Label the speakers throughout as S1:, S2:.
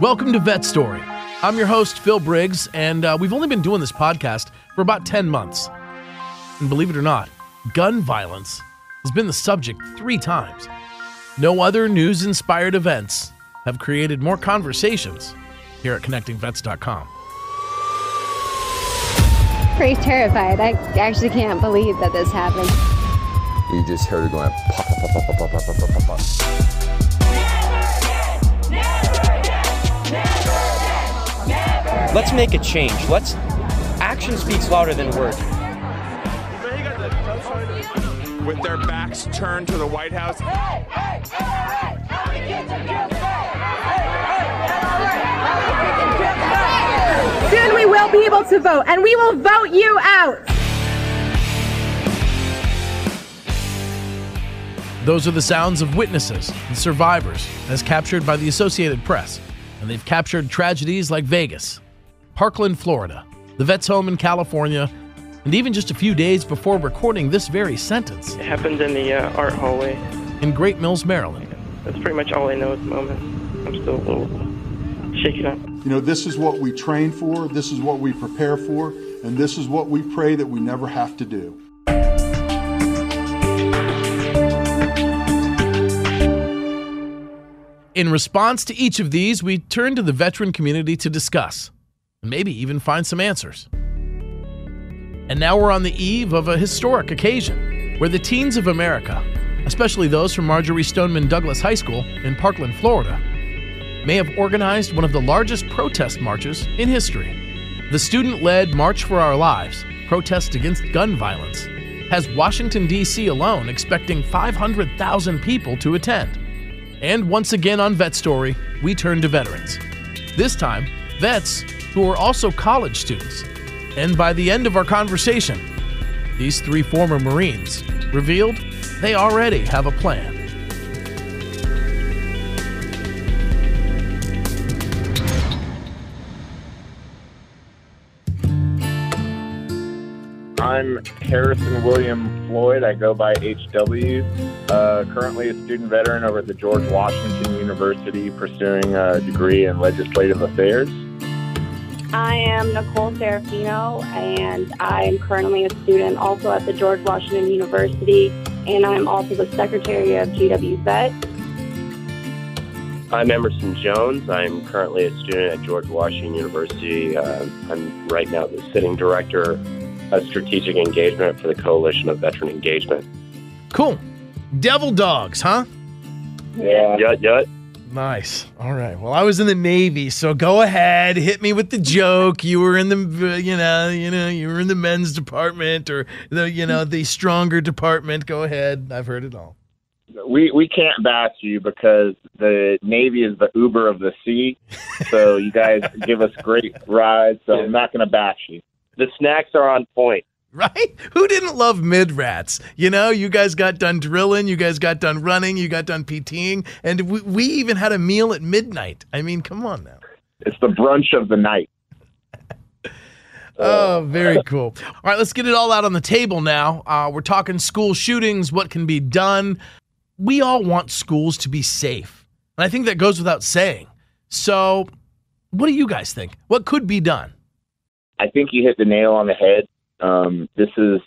S1: Welcome to Vet Story. I'm your host, Phil Briggs, and uh, we've only been doing this podcast for about 10 months. And believe it or not, gun violence has been the subject three times. No other news inspired events have created more conversations here at connectingvets.com.
S2: Pretty terrified. I actually can't believe that this happened.
S3: You just heard it going pop, pop, pop, pop, pop, pop, pop, pop.
S4: Let's make a change. Let's action speaks louder than words.
S5: with their backs turned to the White House.
S6: Soon we will be able to vote, and we will vote you out.
S1: Those are the sounds of witnesses and survivors as captured by the Associated Press. And they've captured tragedies like Vegas, Parkland, Florida, the vet's home in California, and even just a few days before recording this very sentence
S7: It happened in the uh, art hallway.
S1: in Great Mills, Maryland.
S7: That's pretty much all I know at the moment. I'm still a little shaken up.
S8: You know, this is what we train for, this is what we prepare for, and this is what we pray that we never have to do.
S1: In response to each of these, we turn to the veteran community to discuss and maybe even find some answers. And now we're on the eve of a historic occasion where the teens of America, especially those from Marjory Stoneman Douglas High School in Parkland, Florida, may have organized one of the largest protest marches in history. The student led March for Our Lives, protest against gun violence, has Washington, D.C. alone expecting 500,000 people to attend. And once again on Vet Story, we turn to veterans. This time, vets who are also college students. And by the end of our conversation, these three former Marines revealed they already have a plan.
S9: I'm Harrison William Floyd. I go by HW. Uh, currently a student veteran over at the George Washington University pursuing a degree in legislative affairs.
S10: I am Nicole Serafino, and I'm currently a student also at the George Washington University, and I'm also the secretary of GW Vet.
S11: I'm Emerson Jones. I'm currently a student at George Washington University. Uh, I'm right now the sitting director of strategic engagement for the Coalition of Veteran Engagement.
S1: Cool. Devil dogs, huh?
S9: Yeah.
S11: Yeah, yeah.
S1: Nice. All right. Well, I was in the Navy, so go ahead, hit me with the joke. You were in the, uh, you know, you know, you were in the men's department or the, you know, the stronger department. Go ahead. I've heard it all.
S9: We we can't bash you because the Navy is the Uber of the sea. So you guys give us great rides. So I'm not going to bash you.
S11: The snacks are on point.
S1: Right? Who didn't love mid rats? You know, you guys got done drilling, you guys got done running, you got done PTing, and we, we even had a meal at midnight. I mean, come on now.
S9: It's the brunch of the night.
S1: Oh, very cool. All right, let's get it all out on the table now. Uh, we're talking school shootings, what can be done. We all want schools to be safe. And I think that goes without saying. So, what do you guys think? What could be done?
S9: I think you hit the nail on the head. Um, this is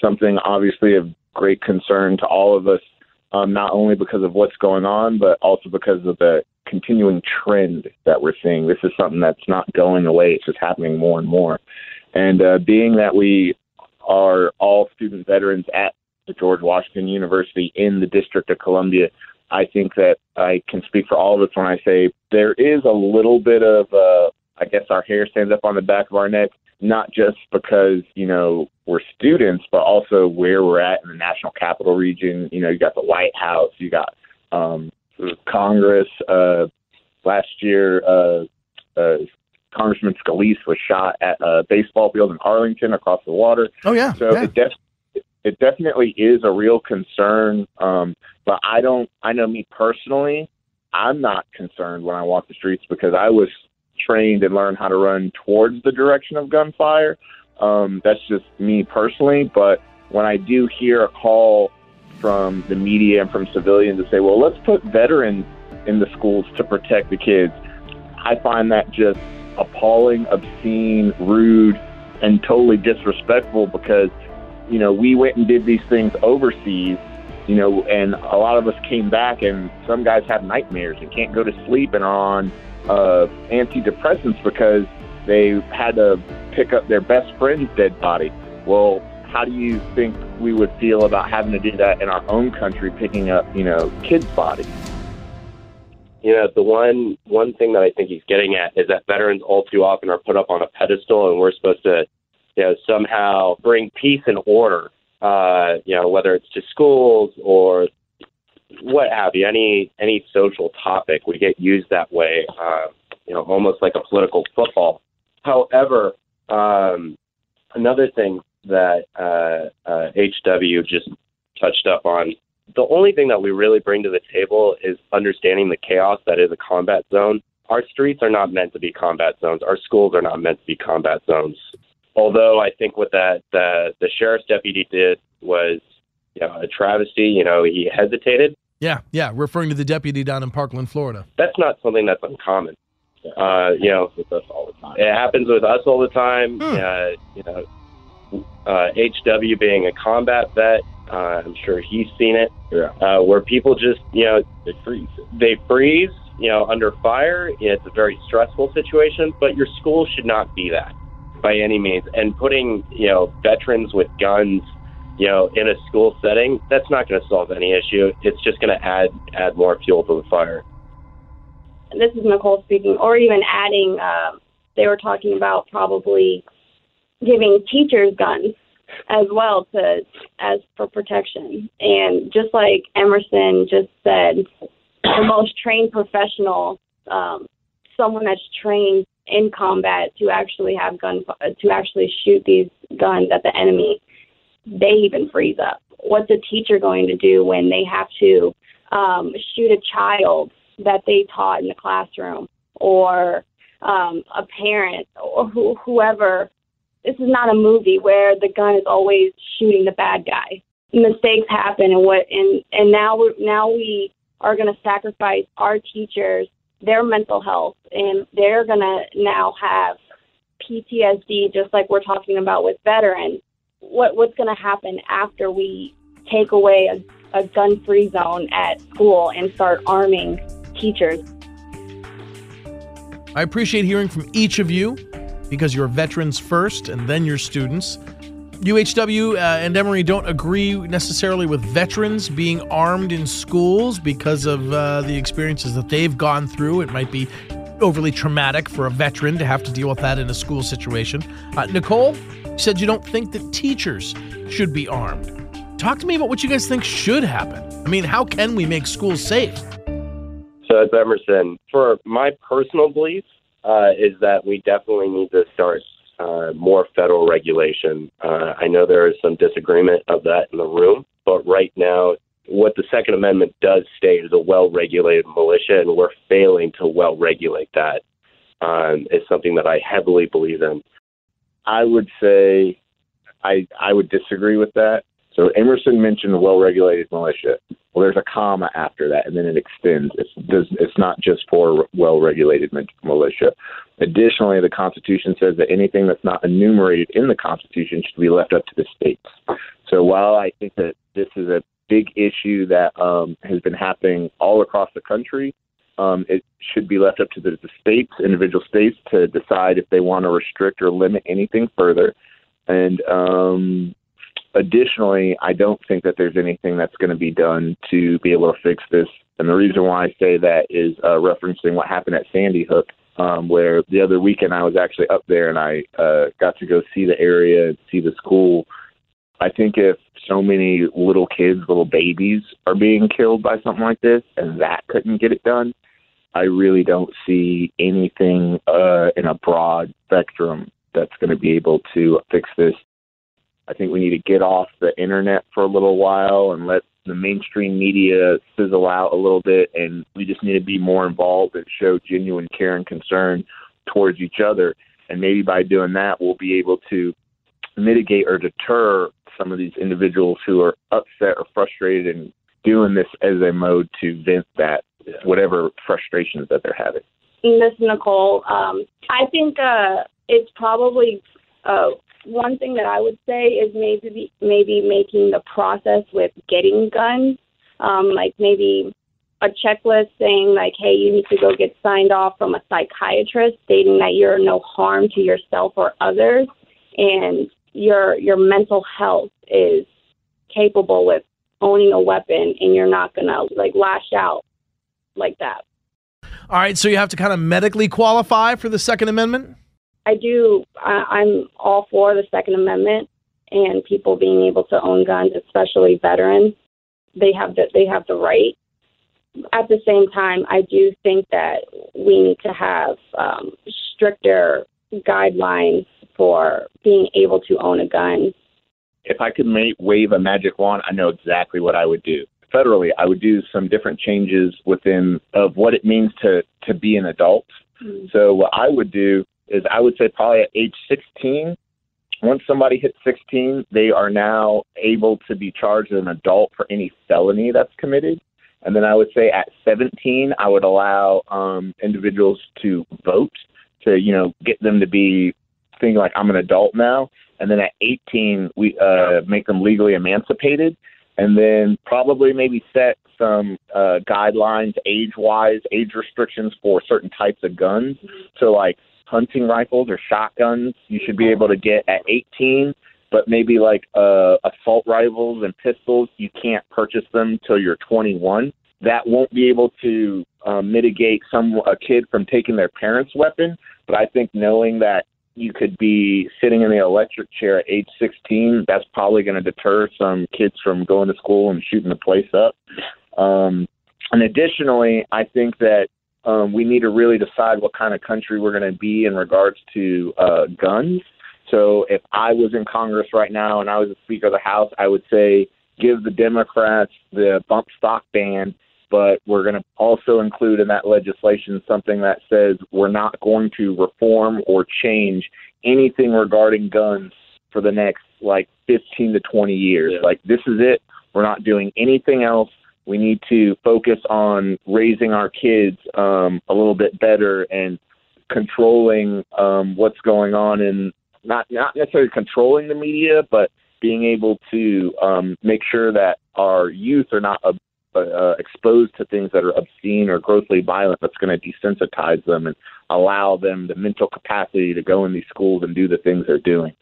S9: something obviously of great concern to all of us, um, not only because of what's going on, but also because of the continuing trend that we're seeing. This is something that's not going away, it's just happening more and more. And uh, being that we are all student veterans at the George Washington University in the District of Columbia, I think that I can speak for all of us when I say there is a little bit of, uh, I guess, our hair stands up on the back of our neck not just because you know we're students, but also where we're at in the national capital region. You know, you got the White House, you got um, Congress. Uh, last year, uh, uh, Congressman Scalise was shot at a baseball field in Arlington across the water.
S1: Oh yeah.
S9: So
S1: yeah.
S9: it def- it definitely is a real concern. Um, but I don't. I know me personally. I'm not concerned when I walk the streets because I was trained and learn how to run towards the direction of gunfire. Um, that's just me personally. But when I do hear a call from the media and from civilians to say, well, let's put veterans in the schools to protect the kids, I find that just appalling, obscene, rude, and totally disrespectful because, you know, we went and did these things overseas, you know, and a lot of us came back and some guys have nightmares and can't go to sleep and are on uh, antidepressants because they had to pick up their best friend's dead body. Well, how do you think we would feel about having to do that in our own country, picking up, you know, kids' bodies?
S11: You know, the one one thing that I think he's getting at is that veterans all too often are put up on a pedestal, and we're supposed to, you know, somehow bring peace and order. Uh, you know, whether it's to schools or what have you, any any social topic, we get used that way. Uh, you know, almost like a political football. However, um, another thing that uh, uh, HW just touched up on. The only thing that we really bring to the table is understanding the chaos that is a combat zone. Our streets are not meant to be combat zones. Our schools are not meant to be combat zones. Although I think what that the the sheriff's deputy did was you know, a travesty. You know, he hesitated.
S1: Yeah, yeah, referring to the deputy down in Parkland, Florida.
S11: That's not something that's uncommon. Uh, you know,
S9: with us all the time.
S11: It happens with us all the time.
S1: Hmm.
S11: Uh, you know, uh, HW being a combat vet, uh, I'm sure he's seen it.
S9: Yeah.
S11: Uh, where people just, you know,
S9: They freeze.
S11: they freeze, you know, under fire. It's a very stressful situation, but your school should not be that by any means. And putting, you know, veterans with guns, you know, in a school setting, that's not going to solve any issue. It's just going to add add more fuel to the fire.
S10: this is Nicole speaking, or even adding, um, they were talking about probably giving teachers guns as well to as for protection. And just like Emerson just said, the most trained professional, um, someone that's trained in combat to actually have gun to actually shoot these guns at the enemy, they even freeze up. What's a teacher going to do when they have to um, shoot a child that they taught in the classroom or um, a parent or who, whoever. This is not a movie where the gun is always shooting the bad guy. Mistakes happen, and what and and now we now we are going to sacrifice our teachers, their mental health, and they're going to now have PTSD, just like we're talking about with veterans. What what's going to happen after we take away a, a gun-free zone at school and start arming teachers?
S1: I appreciate hearing from each of you because you're veterans first and then your students. UHW uh, and Emory don't agree necessarily with veterans being armed in schools because of uh, the experiences that they've gone through. It might be overly traumatic for a veteran to have to deal with that in a school situation. Uh, Nicole said you don't think that teachers should be armed. Talk to me about what you guys think should happen. I mean, how can we make schools safe?
S11: So Emerson. For my personal belief, uh, is that we definitely need to start uh, more federal regulation. Uh, I know there is some disagreement of that in the room, but right now, what the Second Amendment does state is a well-regulated militia, and we're failing to well-regulate that. Um, is something that I heavily believe in.
S9: I would say I I would disagree with that. So Emerson mentioned well-regulated militia. Well, there's a comma after that, and then it extends. It's it's not just for well-regulated militia. Additionally, the Constitution says that anything that's not enumerated in the Constitution should be left up to the states. So while I think that this is a big issue that um, has been happening all across the country, um, it should be left up to the, the states, individual states, to decide if they want to restrict or limit anything further. And um, additionally, I don't think that there's anything that's going to be done to be able to fix this. And the reason why I say that is uh, referencing what happened at Sandy Hook Um, where the other weekend I was actually up there and I uh, got to go see the area and see the school. I think if so many little kids, little babies, are being killed by something like this, and that couldn't get it done, I really don't see anything uh, in a broad spectrum that's going to be able to fix this. I think we need to get off the internet for a little while and let the mainstream media sizzle out a little bit, and we just need to be more involved and show genuine care and concern towards each other. And maybe by doing that, we'll be able to mitigate or deter some of these individuals who are upset or frustrated and doing this as a mode to vent that whatever frustrations that they're having.
S10: Miss Nicole, um, I think uh, it's probably uh, one thing that I would say is maybe maybe making the process with getting guns, um, like maybe a checklist saying like, hey, you need to go get signed off from a psychiatrist stating that you're no harm to yourself or others, and your your mental health is capable with owning a weapon, and you're not gonna like lash out like that.
S1: All right, so you have to kind of medically qualify for the Second Amendment?
S10: I do. I, I'm all for the Second Amendment and people being able to own guns, especially veterans. They have the they have the right. At the same time, I do think that we need to have um, stricter guidelines for being able to own a gun.
S9: If I could make, wave a magic wand, I know exactly what I would do federally, I would do some different changes within of what it means to to be an adult. Mm-hmm. So what I would do is I would say probably at age 16, once somebody hits 16, they are now able to be charged as an adult for any felony that's committed. And then I would say at 17, I would allow um, individuals to vote to, you know, get them to be thinking like I'm an adult now. And then at 18, we uh, make them legally emancipated and then probably maybe set some uh, guidelines age wise, age restrictions for certain types of guns. So, like hunting rifles or shotguns, you should be able to get at 18, but maybe like uh, assault rifles and pistols, you can't purchase them till you're 21. That won't be able to um, mitigate some a kid from taking their parents' weapon, but I think knowing that you could be sitting in the electric chair at age 16. That's probably going to deter some kids from going to school and shooting the place up. Um, and additionally, I think that um, we need to really decide what kind of country we're going to be in regards to uh, guns. So if I was in Congress right now and I was the Speaker of the House, I would say give the Democrats the bump stock ban but we're going to also include in that legislation something that says we're not going to reform or change anything regarding guns for the next like 15 to 20 years. Yeah. Like this is it. We're not doing anything else. We need to focus on raising our kids um, a little bit better and controlling um, what's going on in not not necessarily controlling the media, but being able to um, make sure that our youth are not uh, exposed to things that are obscene or grossly violent that's going to desensitize them and allow them the mental capacity to go in these schools and do the things they're doing.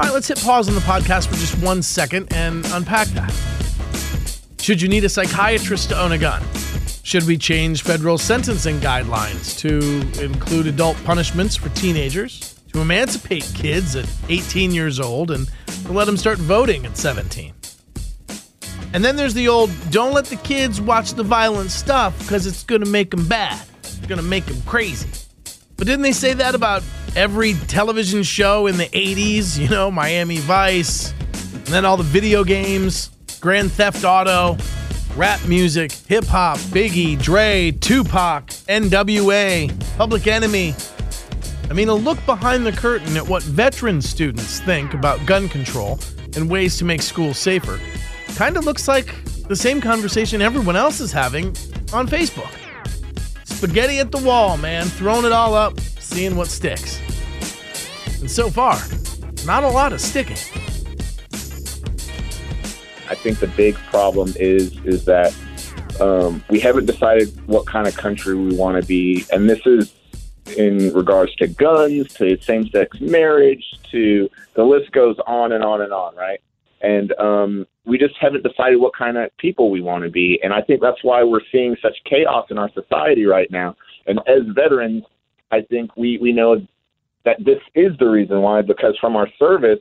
S1: All right, let's hit pause on the podcast for just one second and unpack that. Should you need a psychiatrist to own a gun? Should we change federal sentencing guidelines to include adult punishments for teenagers? To emancipate kids at 18 years old and let them start voting at 17? And then there's the old don't let the kids watch the violent stuff because it's going to make them bad. It's going to make them crazy. But didn't they say that about every television show in the 80s? You know, Miami Vice, and then all the video games, Grand Theft Auto, rap music, hip hop, Biggie, Dre, Tupac, NWA, Public Enemy. I mean, a look behind the curtain at what veteran students think about gun control and ways to make schools safer kind of looks like the same conversation everyone else is having on Facebook. Spaghetti at the wall, man, throwing it all up, seeing what sticks. And so far, not a lot of sticking.
S9: I think the big problem is is that um, we haven't decided what kind of country we want to be, and this is in regards to guns, to same-sex marriage, to the list goes on and on and on, right? And um, we just haven't decided what kind of people we want to be. And I think that's why we're seeing such chaos in our society right now And as veterans, I think we, we know that this is the reason why, because from our service,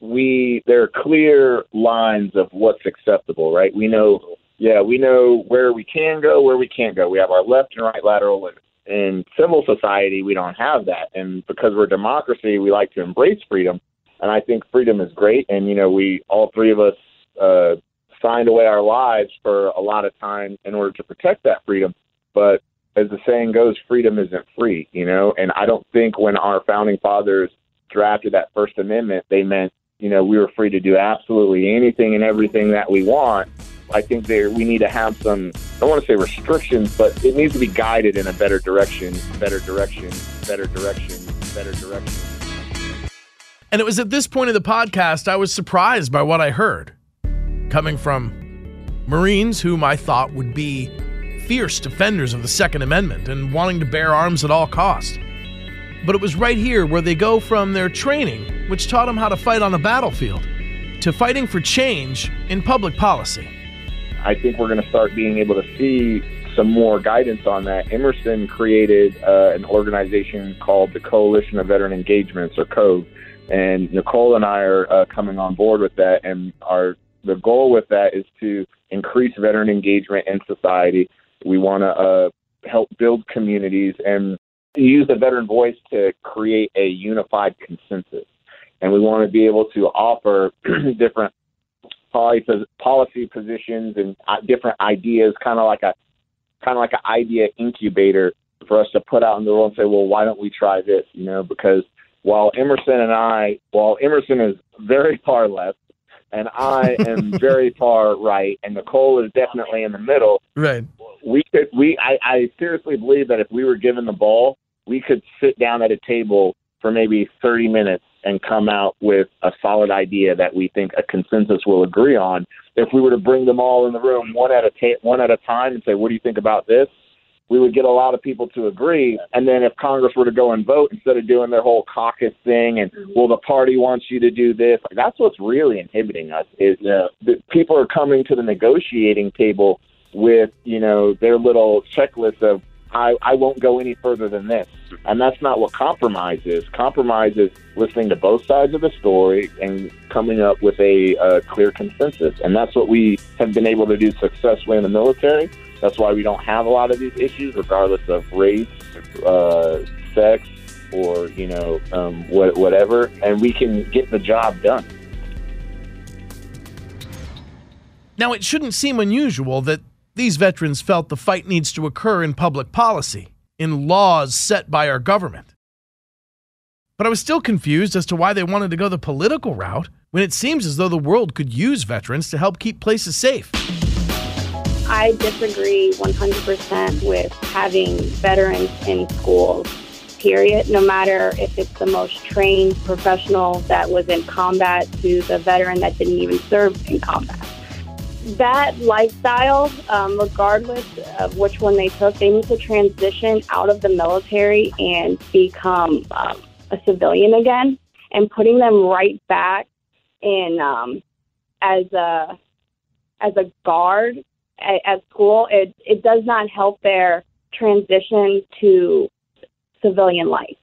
S9: we there are clear lines of what's acceptable, right? We know, yeah, we know where we can go, where we can't go. We have our left and right lateral limits. In civil society, we don't have that, and because we're a democracy, we like to embrace freedom. And I think freedom is great. And you know, we all three of us uh, signed away our lives for a lot of time in order to protect that freedom. But as the saying goes, freedom isn't free, you know. And I don't think when our founding fathers drafted that First Amendment, they meant you know, we were free to do absolutely anything and everything that we want. I think there we need to have some I don't want to say restrictions, but it needs to be guided in a better direction, better direction, better direction, better direction.
S1: And it was at this point of the podcast I was surprised by what I heard. Coming from Marines whom I thought would be fierce defenders of the Second Amendment and wanting to bear arms at all costs. But it was right here where they go from their training, which taught them how to fight on a battlefield, to fighting for change in public policy.
S9: I think we're going to start being able to see some more guidance on that. Emerson created uh, an organization called the Coalition of Veteran Engagements, or COVE, and Nicole and I are uh, coming on board with that. And our the goal with that is to increase veteran engagement in society. We want to uh, help build communities and use the veteran voice to create a unified consensus. And we want to be able to offer different policy positions and uh, different ideas, kind of like a kind of like an idea incubator for us to put out in the world and say, well, why don't we try this? You know, because while Emerson and I, while Emerson is very far left and I am very far right, and Nicole is definitely in the middle.
S1: Right.
S9: We could. We. I, I seriously believe that if we were given the ball, we could sit down at a table for maybe 30 minutes and come out with a solid idea that we think a consensus will agree on. If we were to bring them all in the room one at a ta- one at a time and say, "What do you think about this?" We would get a lot of people to agree. And then if Congress were to go and vote instead of doing their whole caucus thing and well the party wants you to do this, that's what's really inhibiting us is uh, that people are coming to the negotiating table with you know their little checklist of I, I won't go any further than this. And that's not what compromise is. Compromise is listening to both sides of the story and coming up with a, a clear consensus. And that's what we have been able to do successfully in the military. That's why we don't have a lot of these issues, regardless of race, uh, sex, or you know um, what, whatever, and we can get the job done.
S1: Now, it shouldn't seem unusual that these veterans felt the fight needs to occur in public policy, in laws set by our government. But I was still confused as to why they wanted to go the political route when it seems as though the world could use veterans to help keep places safe.
S10: I disagree 100% with having veterans in schools, period. No matter if it's the most trained professional that was in combat to the veteran that didn't even serve in combat. That lifestyle, um, regardless of which one they took, they need to transition out of the military and become um, a civilian again. And putting them right back in um, as a as a guard at, at school, it, it does not help their transition to civilian life.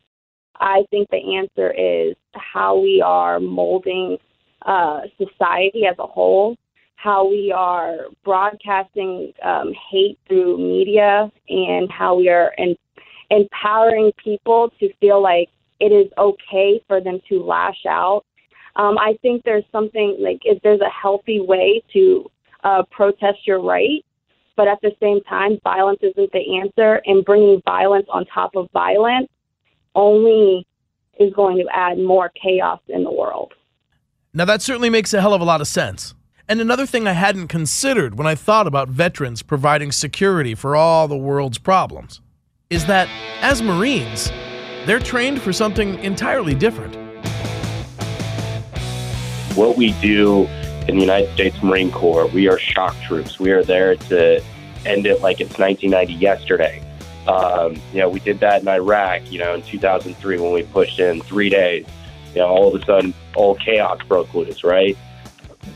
S10: I think the answer is how we are molding uh, society as a whole, how we are broadcasting um, hate through media, and how we are in, empowering people to feel like it is okay for them to lash out. Um, I think there's something like if there's a healthy way to uh, protest your right. But at the same time, violence isn't the answer, and bringing violence on top of violence only is going to add more chaos in the world.
S1: Now, that certainly makes a hell of a lot of sense. And another thing I hadn't considered when I thought about veterans providing security for all the world's problems is that as Marines, they're trained for something entirely different.
S11: What we do in the United States Marine Corps, we are shock troops. We are there to end it like it's 1990 yesterday. Um, you know, we did that in Iraq, you know, in 2003 when we pushed in three days. You know, all of a sudden, all chaos broke loose, right?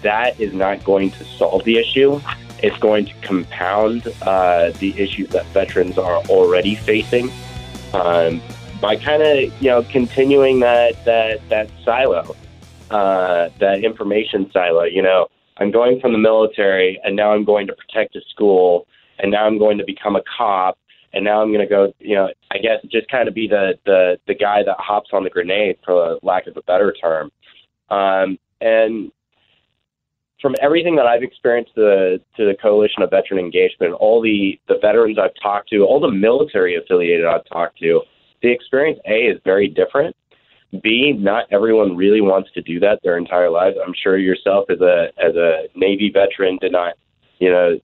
S11: That is not going to solve the issue. it's going to compound uh, the issues that veterans are already facing um, by kind of you know continuing that that that silo, uh, that information silo. You know, I'm going from the military, and now I'm going to protect a school, and now I'm going to become a cop, and now I'm going to go. You know, I guess just kind of be the the the guy that hops on the grenade, for lack of a better term. Um, and from everything that I've experienced to, to the Coalition of Veteran Engagement, all the, the veterans I've talked to, all the military affiliated I've talked to, the experience A is very different. B, not everyone really wants to do that their entire lives. I'm sure yourself as a as a Navy veteran did not, you know,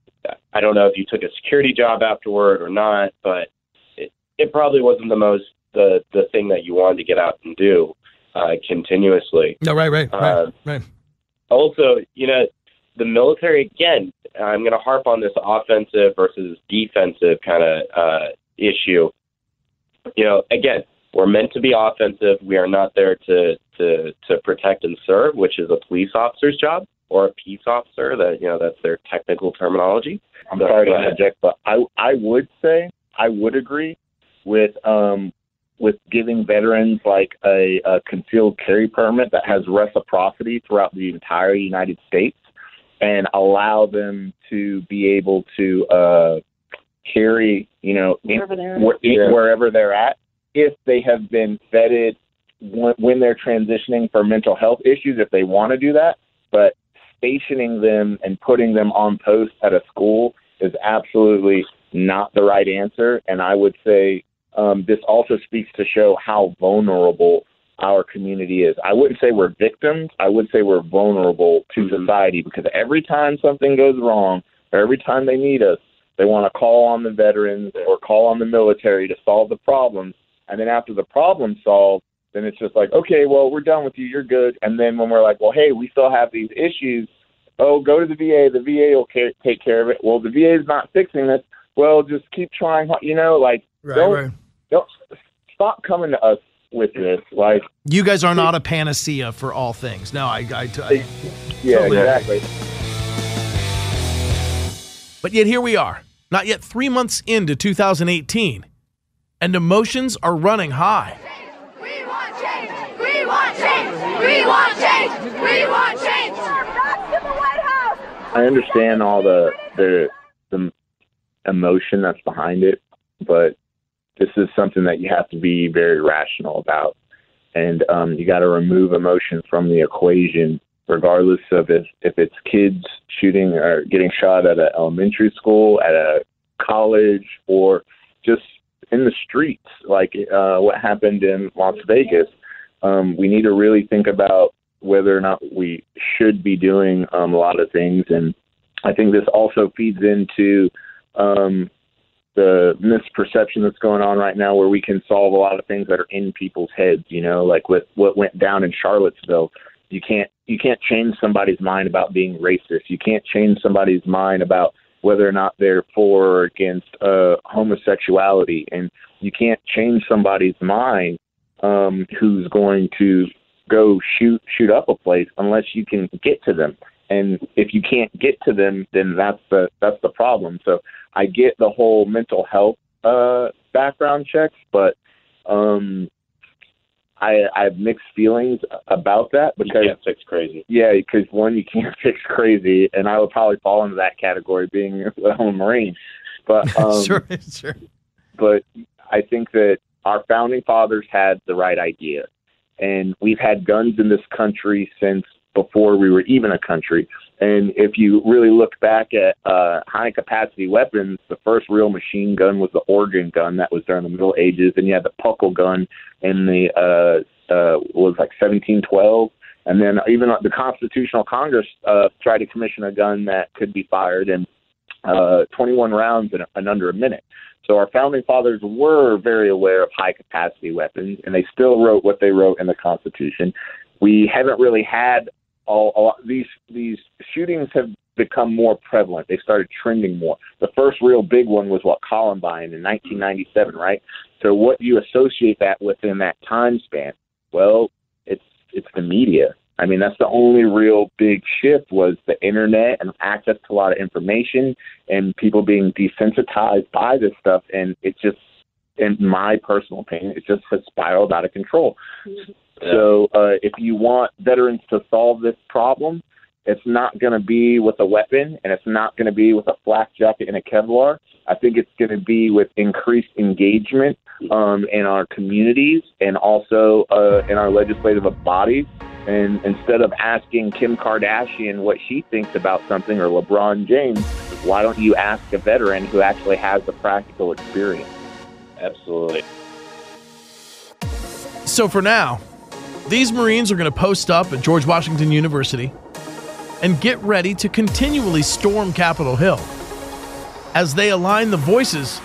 S11: I don't know if you took a security job afterward or not, but it, it probably wasn't the most the the thing that you wanted to get out and do uh, continuously.
S12: No, right, right, right,
S11: Uh,
S12: right.
S11: also, you know, the military again. I'm going to harp on this offensive versus defensive kind of uh, issue. You know, again, we're meant to be offensive. We are not there to to to protect and serve, which is a police officer's job or a peace officer. That you know, that's their technical terminology.
S9: I'm
S11: So,
S9: sorry to
S11: go
S9: interject, but I I would say I would agree with um with giving veterans like a, a concealed carry permit that has reciprocity throughout the entire United States and allow them to be able to uh carry, you know, in-
S10: Wherever they're at.
S9: where-
S11: Yeah.
S9: wherever they're at if they have been vetted when, when they're transitioning for mental health issues if they want to do that but stationing them and putting them on post at a school is absolutely not the right answer. And I would say um, this also speaks to show how vulnerable our community is. I wouldn't say we're victims. I would say we're vulnerable to society because every time something goes wrong, or every time they need us, they want to call on the veterans or call on the military to solve the problems. And then after the problem's solved, then it's just like, okay, well, we're done with you. You're good. And then when we're like, well, hey, we still have these issues. Oh, go to the VA. The VA will ca- take care of it. Well, the VA is not fixing this. Well, just keep trying. You know, like
S12: Right,
S9: don't
S12: right.
S9: don't stop coming to us with this. Like,
S12: You guys are not a panacea for all things. No, I, I, I
S9: yeah,
S12: Totally.
S9: exactly.
S1: But yet here we are, not yet three months into 2018, and emotions are running high.
S6: We want change! We want change! We want change! We want change! Back to the White House!
S9: I understand all the the the emotion that's behind it, but this is something that you have to be very rational about, and um, you got to remove emotion from the equation, regardless of if if it's kids shooting or getting shot at an elementary school, at a college, or just in the streets, like uh, what happened in Las Vegas. Um, we need to really think about whether or not we should be doing um, a lot of things. And I think this also feeds into um, the misperception that's going on right now where we can solve a lot of things that are in people's heads, you know, like with what went down in Charlottesville. You can't you can't change somebody's mind about being racist. You can't change somebody's mind about whether or not they're for or against uh, homosexuality, and you can't change somebody's mind um, who's going to go shoot shoot up a place unless you can get to them. And if you can't get to them, then that's the that's the problem. So I get the whole mental health uh, background checks, but um, I I have mixed feelings about that because
S11: You can't fix crazy.
S9: yeah, because one, you can't fix crazy, and I would probably fall into that category being a Marine. But um,
S12: sure, sure.
S9: but I think that our founding fathers had the right idea. And we've had guns in this country since before we were even a country. And if you really look back at uh, high capacity weapons, the first real machine gun was the organ gun that was during the Middle Ages. And you had the Puckle gun in the, uh, uh, was like 1712. And then even the Constitutional Congress uh, tried to commission a gun that could be fired in uh, 21 rounds in, in under a minute. So our founding fathers were very aware of high capacity weapons, and they still wrote what they wrote in the Constitution. We haven't really had all, all these these shootings have become more prevalent. They started trending more. The first real big one was what Columbine in 1997, right? So what do you associate that with in that time span? Well, it's it's the media. I mean, that's the only real big shift was the internet and access to a lot of information and people being desensitized by this stuff. And it just, in my personal opinion, it just has spiraled out of control. So uh, if you want veterans to solve this problem, it's not going to be with a weapon and it's not going to be with a flak jacket and a Kevlar. I think it's going to be with increased engagement um, in our communities and also uh, in our legislative bodies. And instead of asking Kim Kardashian what she thinks about something or LeBron James, why don't you ask a veteran who actually has the practical experience?
S11: Absolutely.
S1: So for now, these Marines are going to post up at George Washington University and get ready to continually storm Capitol Hill as they align the voices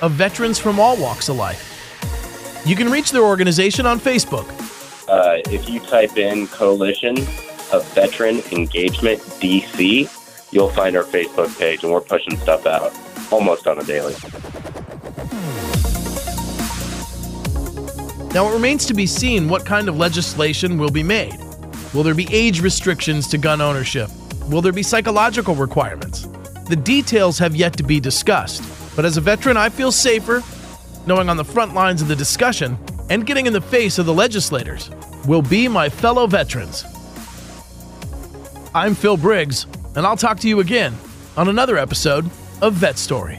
S1: of veterans from all walks of life. You can reach their organization on Facebook.
S11: Uh, if you type in Coalition of Veteran Engagement DC, you'll find our Facebook page, and we're pushing stuff out almost on a daily.
S1: Now, it remains to be seen what kind of legislation will be made. Will there be age restrictions to gun ownership? Will there be psychological requirements? The details have yet to be discussed, but as a veteran, I feel safer knowing on the front lines of the discussion and getting in the face of the legislators will be my fellow veterans. I'm Phil Briggs, and I'll talk to you again on another episode of Vet Story.